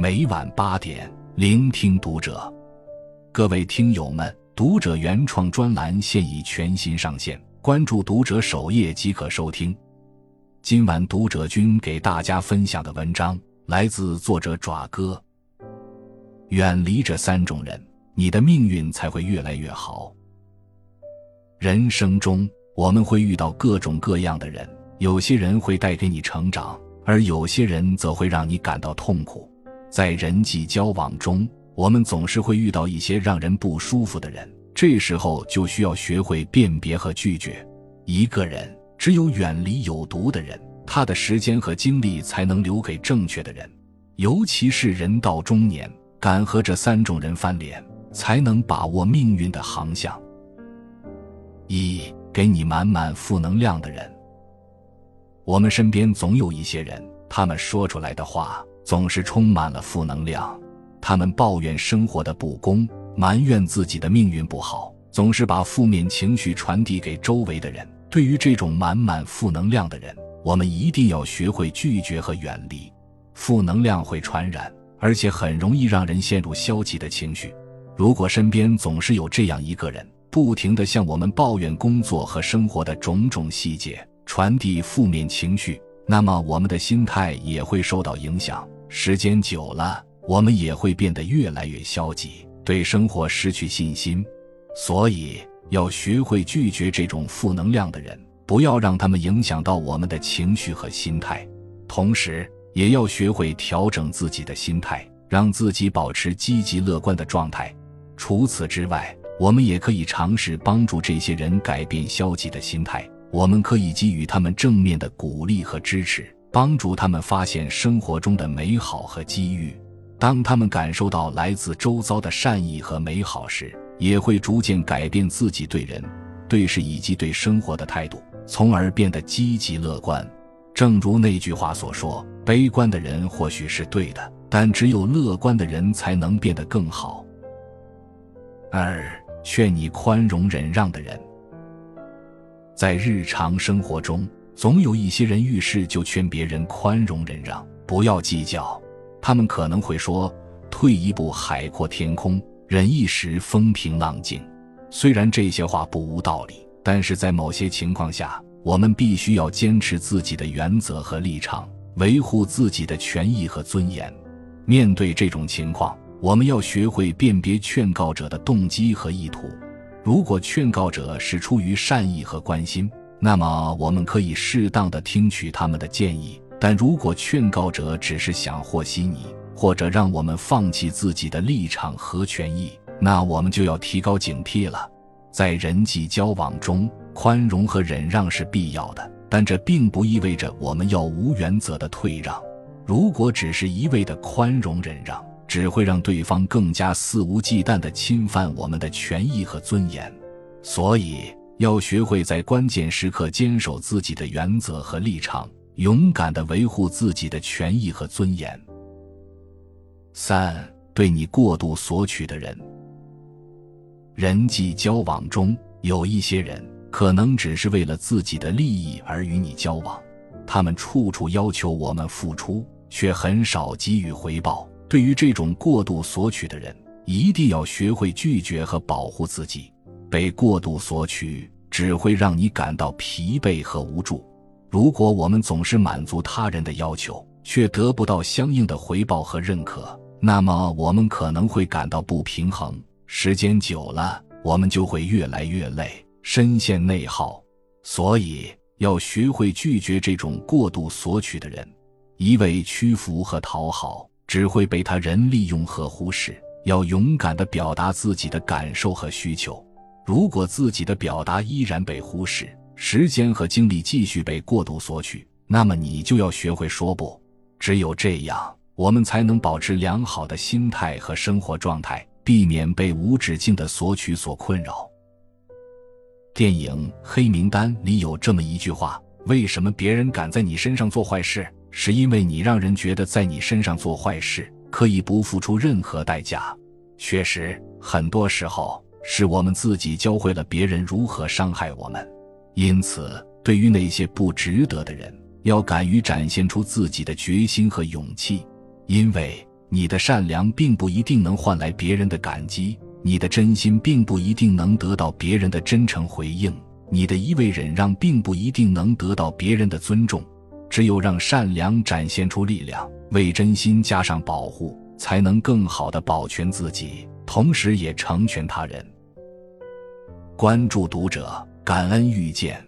每晚八点，聆听读者。各位听友们，读者原创专栏现已全新上线，关注读者首页即可收听。今晚读者君给大家分享的文章来自作者爪哥。远离这三种人，你的命运才会越来越好。人生中，我们会遇到各种各样的人，有些人会带给你成长，而有些人则会让你感到痛苦。在人际交往中，我们总是会遇到一些让人不舒服的人，这时候就需要学会辨别和拒绝。一个人只有远离有毒的人，他的时间和精力才能留给正确的人。尤其是人到中年，敢和这三种人翻脸，才能把握命运的航向。一，给你满满负能量的人。我们身边总有一些人，他们说出来的话。总是充满了负能量，他们抱怨生活的不公，埋怨自己的命运不好，总是把负面情绪传递给周围的人。对于这种满满负能量的人，我们一定要学会拒绝和远离。负能量会传染，而且很容易让人陷入消极的情绪。如果身边总是有这样一个人，不停地向我们抱怨工作和生活的种种细节，传递负面情绪，那么我们的心态也会受到影响。时间久了，我们也会变得越来越消极，对生活失去信心。所以，要学会拒绝这种负能量的人，不要让他们影响到我们的情绪和心态。同时，也要学会调整自己的心态，让自己保持积极乐观的状态。除此之外，我们也可以尝试帮助这些人改变消极的心态。我们可以给予他们正面的鼓励和支持。帮助他们发现生活中的美好和机遇。当他们感受到来自周遭的善意和美好时，也会逐渐改变自己对人、对事以及对生活的态度，从而变得积极乐观。正如那句话所说：“悲观的人或许是对的，但只有乐观的人才能变得更好。”二，劝你宽容忍让的人，在日常生活中。总有一些人遇事就劝别人宽容忍让，不要计较。他们可能会说：“退一步海阔天空，忍一时风平浪静。”虽然这些话不无道理，但是在某些情况下，我们必须要坚持自己的原则和立场，维护自己的权益和尊严。面对这种情况，我们要学会辨别劝告者的动机和意图。如果劝告者是出于善意和关心，那么，我们可以适当的听取他们的建议，但如果劝告者只是想和稀泥，或者让我们放弃自己的立场和权益，那我们就要提高警惕了。在人际交往中，宽容和忍让是必要的，但这并不意味着我们要无原则的退让。如果只是一味的宽容忍让，只会让对方更加肆无忌惮地侵犯我们的权益和尊严。所以。要学会在关键时刻坚守自己的原则和立场，勇敢的维护自己的权益和尊严。三，对你过度索取的人，人际交往中有一些人可能只是为了自己的利益而与你交往，他们处处要求我们付出，却很少给予回报。对于这种过度索取的人，一定要学会拒绝和保护自己。被过度索取只会让你感到疲惫和无助。如果我们总是满足他人的要求，却得不到相应的回报和认可，那么我们可能会感到不平衡。时间久了，我们就会越来越累，深陷内耗。所以，要学会拒绝这种过度索取的人。一味屈服和讨好，只会被他人利用和忽视。要勇敢地表达自己的感受和需求。如果自己的表达依然被忽视，时间和精力继续被过度索取，那么你就要学会说不。只有这样，我们才能保持良好的心态和生活状态，避免被无止境的索取所困扰。电影《黑名单》里有这么一句话：“为什么别人敢在你身上做坏事？是因为你让人觉得在你身上做坏事可以不付出任何代价。”确实，很多时候。是我们自己教会了别人如何伤害我们，因此，对于那些不值得的人，要敢于展现出自己的决心和勇气，因为你的善良并不一定能换来别人的感激，你的真心并不一定能得到别人的真诚回应，你的一味忍让并不一定能得到别人的尊重。只有让善良展现出力量，为真心加上保护，才能更好的保全自己，同时也成全他人。关注读者，感恩遇见。